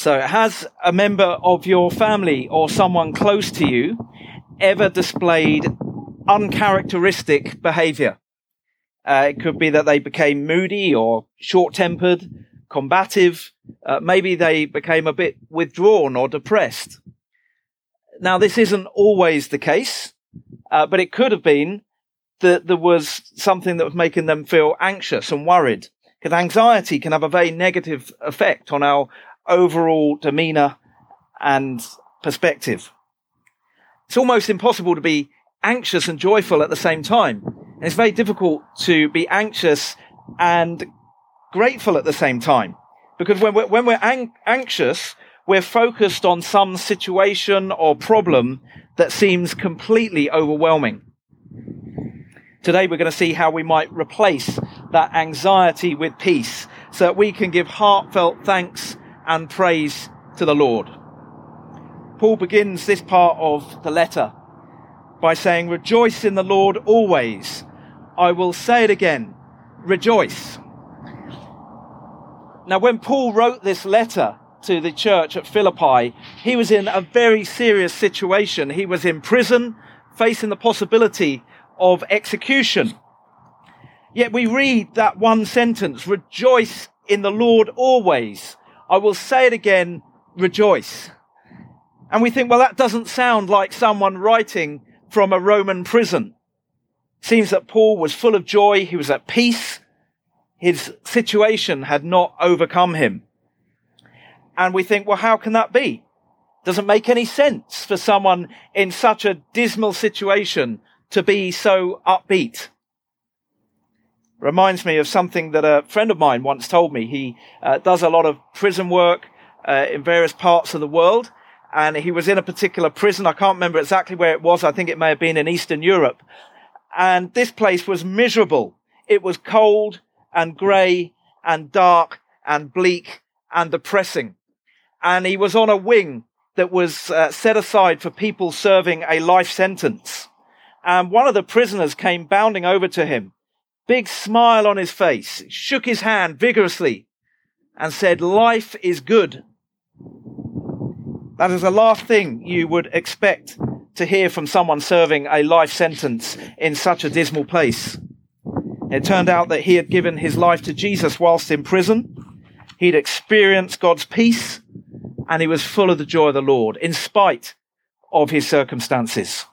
So, has a member of your family or someone close to you ever displayed uncharacteristic behavior? Uh, it could be that they became moody or short tempered, combative. Uh, maybe they became a bit withdrawn or depressed. Now, this isn't always the case, uh, but it could have been that there was something that was making them feel anxious and worried. Because anxiety can have a very negative effect on our overall demeanor and perspective. It's almost impossible to be anxious and joyful at the same time. And it's very difficult to be anxious and grateful at the same time. Because when we're, when we're ang- anxious, we're focused on some situation or problem that seems completely overwhelming. Today we're going to see how we might replace that anxiety with peace so that we can give heartfelt thanks and praise to the Lord. Paul begins this part of the letter by saying, Rejoice in the Lord always. I will say it again, rejoice. Now, when Paul wrote this letter to the church at Philippi, he was in a very serious situation. He was in prison, facing the possibility of execution. Yet we read that one sentence, rejoice in the Lord always. I will say it again, rejoice. And we think, well, that doesn't sound like someone writing from a Roman prison. Seems that Paul was full of joy. He was at peace. His situation had not overcome him. And we think, well, how can that be? Doesn't make any sense for someone in such a dismal situation to be so upbeat. Reminds me of something that a friend of mine once told me. He uh, does a lot of prison work uh, in various parts of the world, and he was in a particular prison. I can't remember exactly where it was. I think it may have been in Eastern Europe. And this place was miserable. It was cold and grey and dark and bleak and depressing. And he was on a wing that was uh, set aside for people serving a life sentence. And one of the prisoners came bounding over to him, big smile on his face, shook his hand vigorously and said, life is good. That is the last thing you would expect to hear from someone serving a life sentence in such a dismal place. It turned out that he had given his life to Jesus whilst in prison. He'd experienced God's peace and he was full of the joy of the Lord in spite of his circumstances.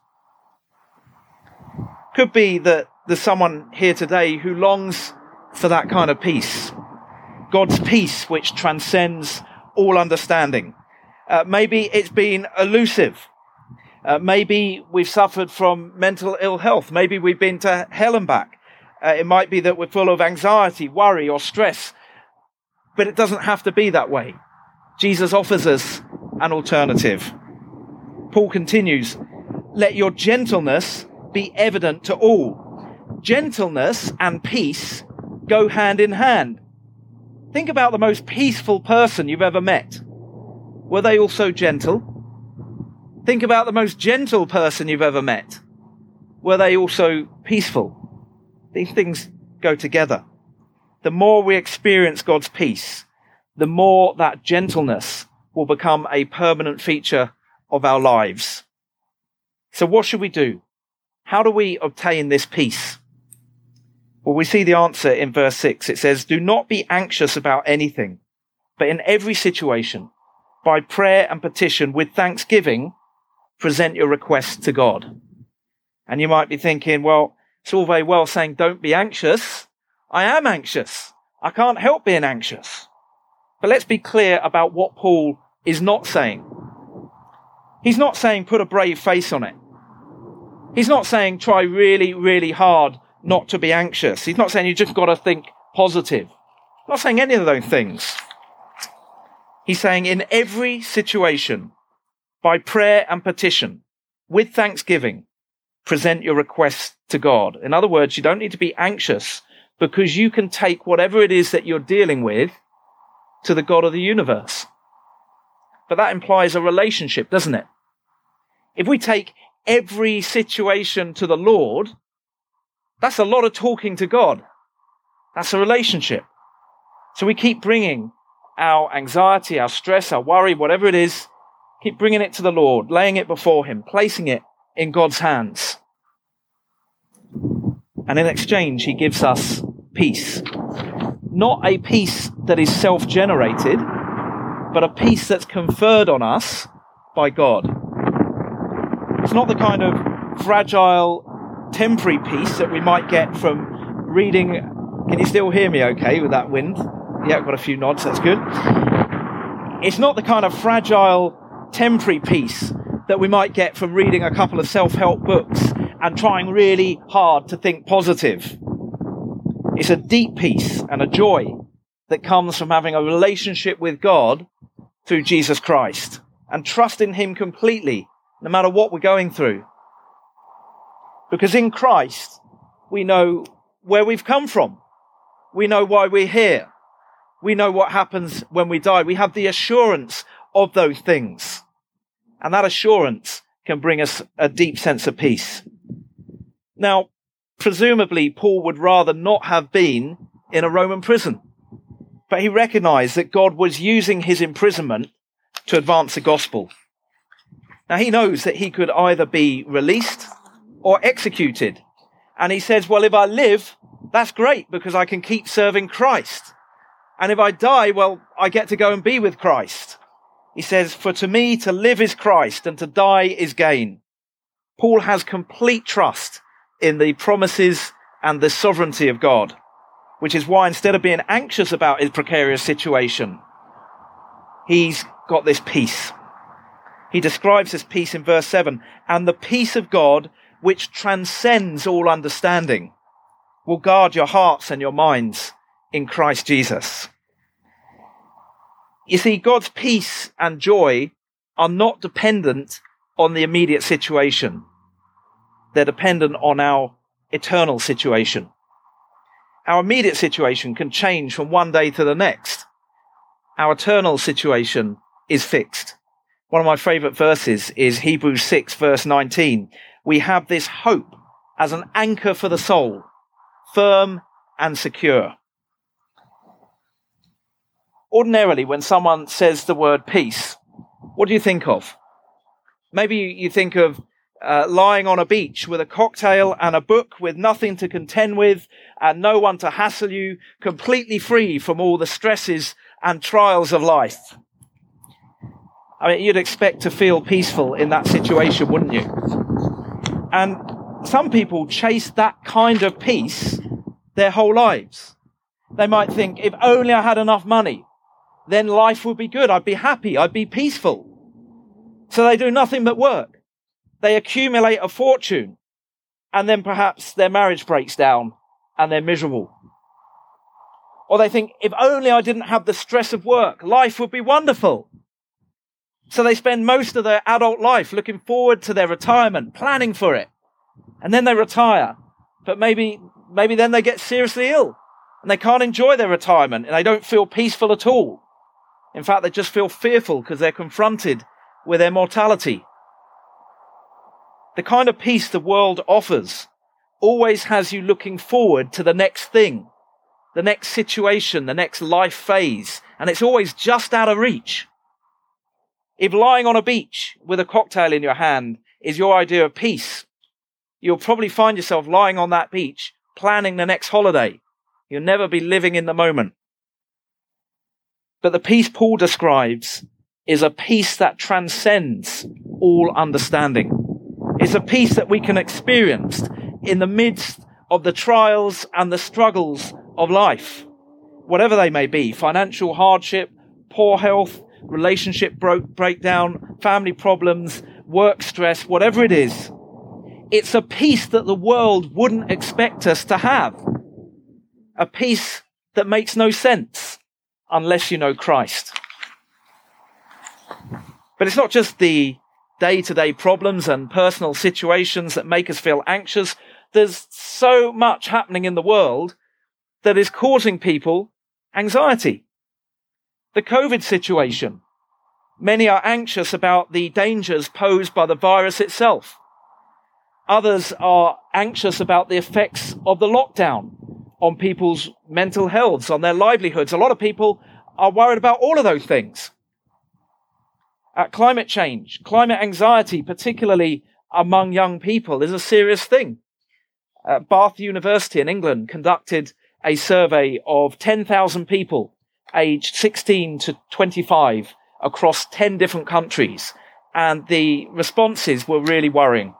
Could be that there's someone here today who longs for that kind of peace. God's peace which transcends all understanding. Uh, maybe it's been elusive. Uh, maybe we've suffered from mental ill health. Maybe we've been to hell and back. Uh, it might be that we're full of anxiety, worry, or stress. But it doesn't have to be that way. Jesus offers us an alternative. Paul continues, let your gentleness be evident to all. Gentleness and peace go hand in hand. Think about the most peaceful person you've ever met. Were they also gentle? Think about the most gentle person you've ever met. Were they also peaceful? These things go together. The more we experience God's peace, the more that gentleness will become a permanent feature of our lives. So what should we do? How do we obtain this peace? Well, we see the answer in verse six. It says, do not be anxious about anything, but in every situation, by prayer and petition with thanksgiving, present your requests to God. And you might be thinking, well, it's all very well saying don't be anxious. I am anxious. I can't help being anxious. But let's be clear about what Paul is not saying. He's not saying put a brave face on it. He's not saying try really, really hard not to be anxious. He's not saying you just got to think positive. He's not saying any of those things. He's saying in every situation, by prayer and petition, with thanksgiving, present your requests to God. In other words, you don't need to be anxious because you can take whatever it is that you're dealing with to the God of the universe. But that implies a relationship, doesn't it? If we take every situation to the Lord, that's a lot of talking to God. That's a relationship. So we keep bringing our anxiety, our stress, our worry, whatever it is, keep bringing it to the Lord, laying it before Him, placing it in God's hands. And in exchange, He gives us peace. Not a peace that is self generated, but a peace that's conferred on us by God. It's not the kind of fragile, temporary peace that we might get from reading. Can you still hear me okay with that wind? Yeah, I've got a few nods, that's good. It's not the kind of fragile, temporary peace that we might get from reading a couple of self help books and trying really hard to think positive. It's a deep peace and a joy that comes from having a relationship with God through Jesus Christ and trusting Him completely, no matter what we're going through. Because in Christ, we know where we've come from. We know why we're here. We know what happens when we die. We have the assurance of those things. And that assurance can bring us a deep sense of peace. Now, presumably, Paul would rather not have been in a Roman prison, but he recognized that God was using his imprisonment to advance the gospel. Now, he knows that he could either be released or executed. And he says, well, if I live, that's great because I can keep serving Christ. And if I die, well, I get to go and be with Christ. He says, For to me to live is Christ and to die is gain. Paul has complete trust in the promises and the sovereignty of God, which is why instead of being anxious about his precarious situation, he's got this peace. He describes this peace in verse 7 and the peace of God, which transcends all understanding, will guard your hearts and your minds in Christ Jesus. You see, God's peace and joy are not dependent on the immediate situation. They're dependent on our eternal situation. Our immediate situation can change from one day to the next. Our eternal situation is fixed. One of my favorite verses is Hebrews 6 verse 19. We have this hope as an anchor for the soul, firm and secure ordinarily, when someone says the word peace, what do you think of? Maybe you think of uh, lying on a beach with a cocktail and a book with nothing to contend with and no one to hassle you, completely free from all the stresses and trials of life. I mean, you'd expect to feel peaceful in that situation, wouldn't you? And some people chase that kind of peace their whole lives. They might think, if only I had enough money, then life would be good. I'd be happy. I'd be peaceful. So they do nothing but work. They accumulate a fortune and then perhaps their marriage breaks down and they're miserable. Or they think, if only I didn't have the stress of work, life would be wonderful. So they spend most of their adult life looking forward to their retirement, planning for it. And then they retire. But maybe, maybe then they get seriously ill and they can't enjoy their retirement and they don't feel peaceful at all. In fact, they just feel fearful because they're confronted with their mortality. The kind of peace the world offers always has you looking forward to the next thing, the next situation, the next life phase, and it's always just out of reach. If lying on a beach with a cocktail in your hand is your idea of peace, you'll probably find yourself lying on that beach planning the next holiday. You'll never be living in the moment. But the peace Paul describes is a peace that transcends all understanding. It's a peace that we can experience in the midst of the trials and the struggles of life, whatever they may be, financial hardship, poor health, relationship broke, breakdown, family problems, work stress, whatever it is. It's a peace that the world wouldn't expect us to have. A peace that makes no sense unless you know Christ. But it's not just the day to day problems and personal situations that make us feel anxious. There's so much happening in the world that is causing people anxiety. The COVID situation. Many are anxious about the dangers posed by the virus itself. Others are anxious about the effects of the lockdown on people's mental health, on their livelihoods. A lot of people are worried about all of those things. Uh, climate change, climate anxiety, particularly among young people, is a serious thing. Uh, Bath University in England conducted a survey of 10,000 people aged 16 to 25 across 10 different countries, and the responses were really worrying.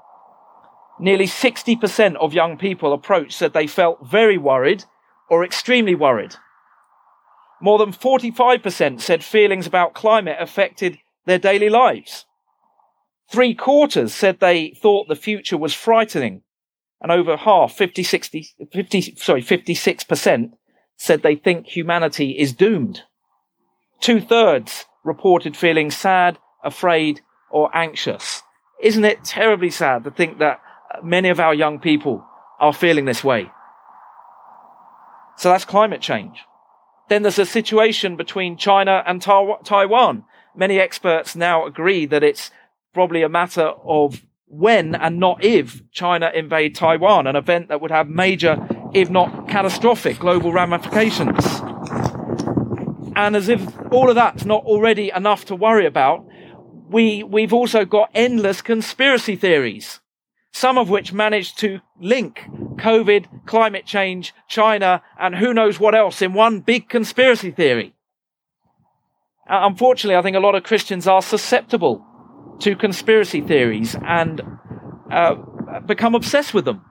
Nearly 60% of young people approached said they felt very worried or extremely worried. More than 45% said feelings about climate affected their daily lives. Three quarters said they thought the future was frightening. And over half, 50, 60, 50, sorry, 56% said they think humanity is doomed. Two thirds reported feeling sad, afraid, or anxious. Isn't it terribly sad to think that many of our young people are feeling this way? So that's climate change. Then there's a situation between China and Taiwan. Many experts now agree that it's probably a matter of when and not if China invade Taiwan, an event that would have major, if not catastrophic, global ramifications. And as if all of that's not already enough to worry about, we, we've also got endless conspiracy theories, some of which manage to link COVID, climate change, China, and who knows what else in one big conspiracy theory. Uh, unfortunately, I think a lot of Christians are susceptible to conspiracy theories and uh, become obsessed with them.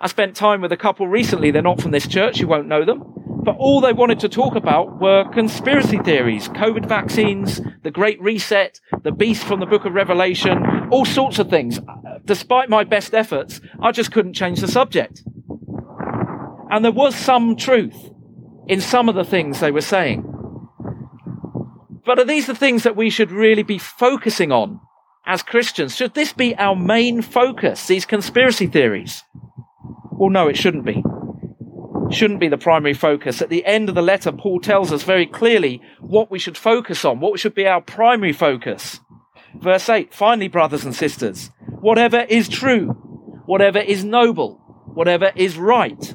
I spent time with a couple recently. They're not from this church. You won't know them. But all they wanted to talk about were conspiracy theories, COVID vaccines, the Great Reset, the beast from the book of Revelation, all sorts of things. Uh, despite my best efforts, I just couldn't change the subject. And there was some truth in some of the things they were saying. But are these the things that we should really be focusing on as Christians? Should this be our main focus, these conspiracy theories? Well, no, it shouldn't be. shouldn't be the primary focus. At the end of the letter, Paul tells us very clearly what we should focus on, what should be our primary focus. Verse 8, finally, brothers and sisters, whatever is true, whatever is noble, whatever is right,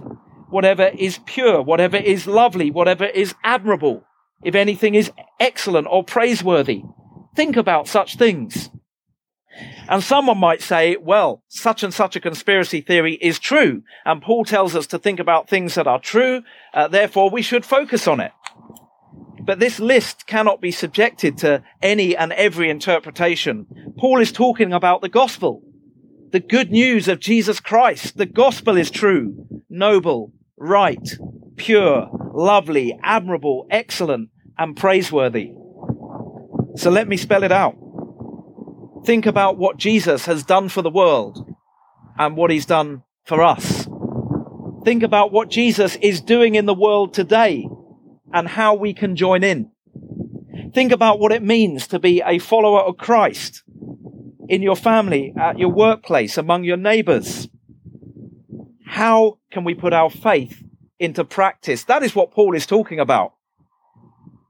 whatever is pure, whatever is lovely, whatever is admirable, if anything is excellent or praiseworthy. Think about such things. And someone might say, well, such and such a conspiracy theory is true. And Paul tells us to think about things that are true. Uh, therefore, we should focus on it. But this list cannot be subjected to any and every interpretation. Paul is talking about the gospel, the good news of Jesus Christ. The gospel is true, noble, right, pure, lovely, admirable, excellent, and praiseworthy. So let me spell it out. Think about what Jesus has done for the world and what he's done for us. Think about what Jesus is doing in the world today and how we can join in. Think about what it means to be a follower of Christ in your family, at your workplace, among your neighbors. How can we put our faith into practice? That is what Paul is talking about.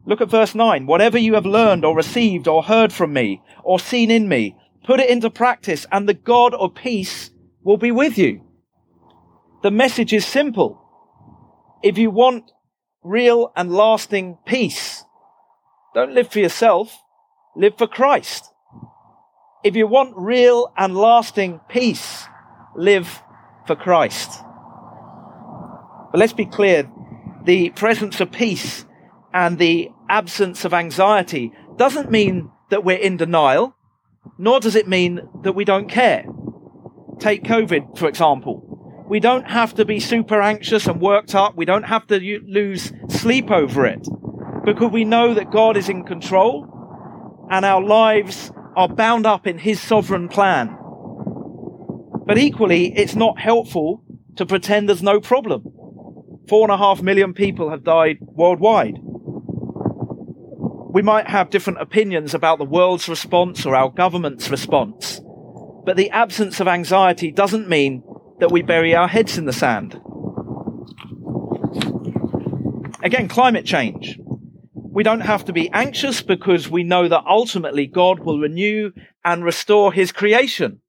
Look at verse 9. Whatever you have learned or received or heard from me or seen in me, put it into practice and the God of peace will be with you. The message is simple. If you want real and lasting peace, don't live for yourself, live for Christ. If you want real and lasting peace, live for Christ. But let's be clear, the presence of peace and the absence of anxiety doesn't mean that we're in denial, nor does it mean that we don't care. Take COVID, for example. We don't have to be super anxious and worked up. We don't have to lose sleep over it because we know that God is in control and our lives are bound up in His sovereign plan. But equally, it's not helpful to pretend there's no problem. Four and a half million people have died worldwide we might have different opinions about the world's response or our government's response, but the absence of anxiety doesn't mean that we bury our heads in the sand. Again, climate change. We don't have to be anxious because we know that ultimately God will renew and restore his creation.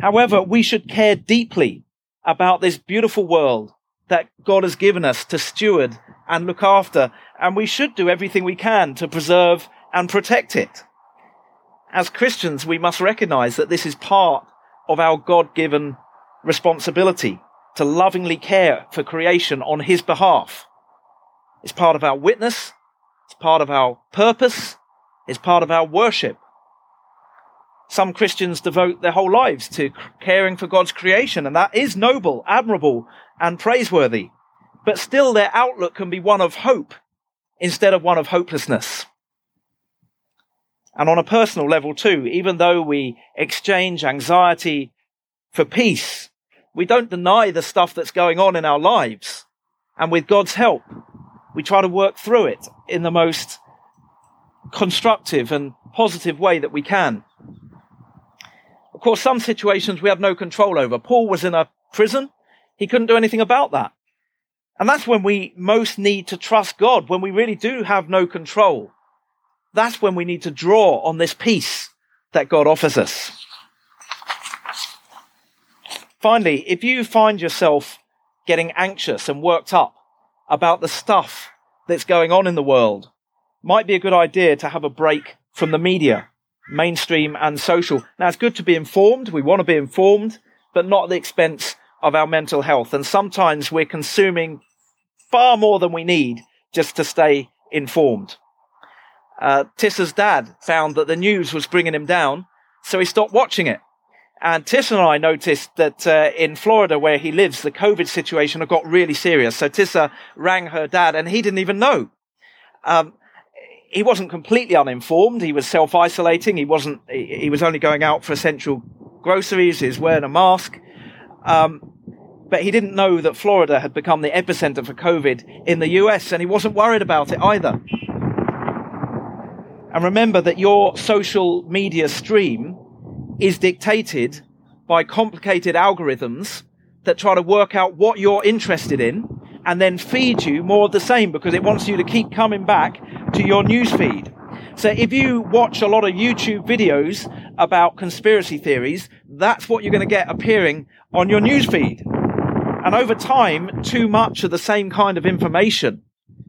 However, we should care deeply about this beautiful world that God has given us to steward and look after, and we should do everything we can to preserve and protect it. As Christians, we must recognize that this is part of our God-given responsibility to lovingly care for creation on His behalf. It's part of our witness. It's part of our purpose. It's part of our worship. Some Christians devote their whole lives to caring for God's creation, and that is noble, admirable, and praiseworthy. But still, their outlook can be one of hope instead of one of hopelessness. And on a personal level too, even though we exchange anxiety for peace, we don't deny the stuff that's going on in our lives. And with God's help, we try to work through it in the most constructive and positive way that we can. Of course, some situations we have no control over. Paul was in a prison. He couldn't do anything about that. And that's when we most need to trust God, when we really do have no control. That's when we need to draw on this peace that God offers us. Finally, if you find yourself getting anxious and worked up about the stuff that's going on in the world, might be a good idea to have a break from the media, mainstream and social. Now, it's good to be informed. We want to be informed, but not at the expense of our mental health. And sometimes we're consuming far more than we need just to stay informed. Uh, Tissa's dad found that the news was bringing him down, so he stopped watching it. And Tissa and I noticed that uh, in Florida, where he lives, the COVID situation had got really serious. So Tissa rang her dad, and he didn't even know. Um, he wasn't completely uninformed. He was self isolating. He wasn't. He, he, was only going out for essential groceries. He was wearing a mask. Um, but he didn't know that Florida had become the epicenter for COVID in the US, and he wasn't worried about it either. And remember that your social media stream is dictated by complicated algorithms that try to work out what you're interested in and then feed you more of the same because it wants you to keep coming back to your news feed. So if you watch a lot of YouTube videos about conspiracy theories, that's what you're going to get appearing on your news feed. And over time, too much of the same kind of information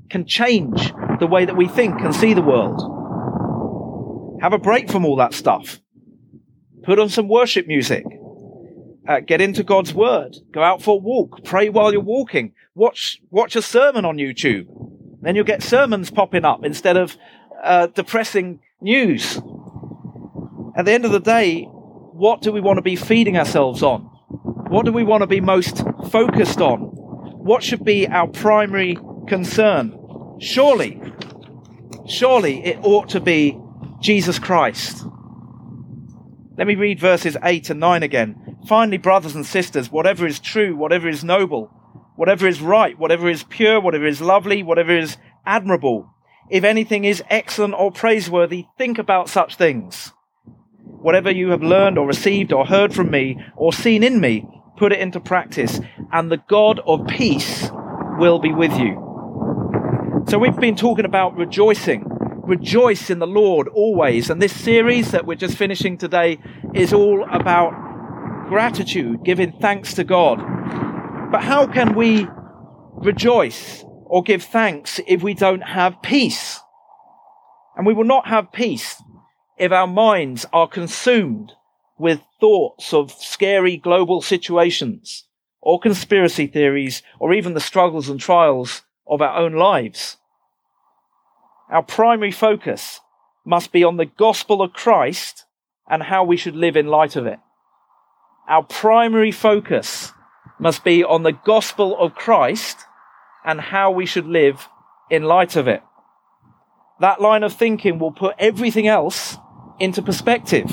can change the way that we think and see the world. Have a break from all that stuff. Put on some worship music. Uh, get into God's word. Go out for a walk. Pray while you're walking. Watch, watch a sermon on YouTube. Then you'll get sermons popping up instead of uh, depressing news. At the end of the day, what do we want to be feeding ourselves on? What do we want to be most focused on? What should be our primary concern? Surely, surely it ought to be Jesus Christ. Let me read verses 8 and 9 again. Finally, brothers and sisters, whatever is true, whatever is noble, whatever is right, whatever is pure, whatever is lovely, whatever is admirable, if anything is excellent or praiseworthy, think about such things. Whatever you have learned or received or heard from me or seen in me, put it into practice, and the God of peace will be with you. So we've been talking about rejoicing rejoice in the Lord always. And this series that we're just finishing today is all about gratitude, giving thanks to God. But how can we rejoice or give thanks if we don't have peace? And we will not have peace if our minds are consumed with thoughts of scary global situations or conspiracy theories or even the struggles and trials of our own lives. Our primary focus must be on the gospel of Christ and how we should live in light of it. Our primary focus must be on the gospel of Christ and how we should live in light of it. That line of thinking will put everything else into perspective.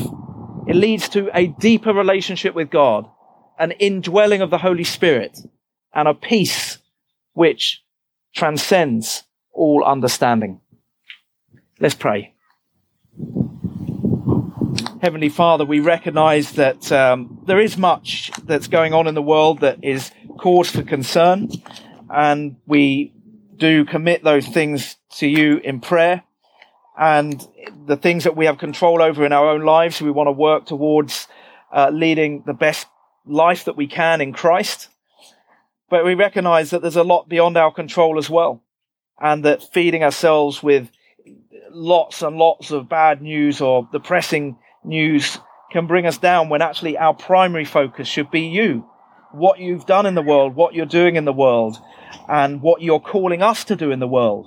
It leads to a deeper relationship with God, an indwelling of the Holy Spirit, and a peace which transcends all understanding. Let's pray. Heavenly Father, we recognize that um, there is much that's going on in the world that is cause for concern, and we do commit those things to you in prayer. And the things that we have control over in our own lives, we want to work towards uh, leading the best life that we can in Christ. But we recognize that there's a lot beyond our control as well. and that feeding ourselves with lots and lots of bad news or depressing news can bring us down when actually our primary focus should be you. What you've done in the world, what you're doing in the world, and what you're calling us to do in the world.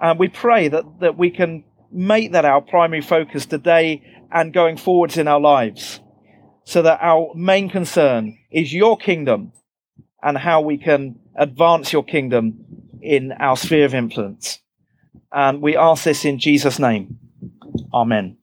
And we pray that, that we can make that our primary focus today and going forwards in our lives. So that our main concern is your kingdom and how we can advance your kingdom in our sphere of influence. And we ask this in Jesus' name. Amen.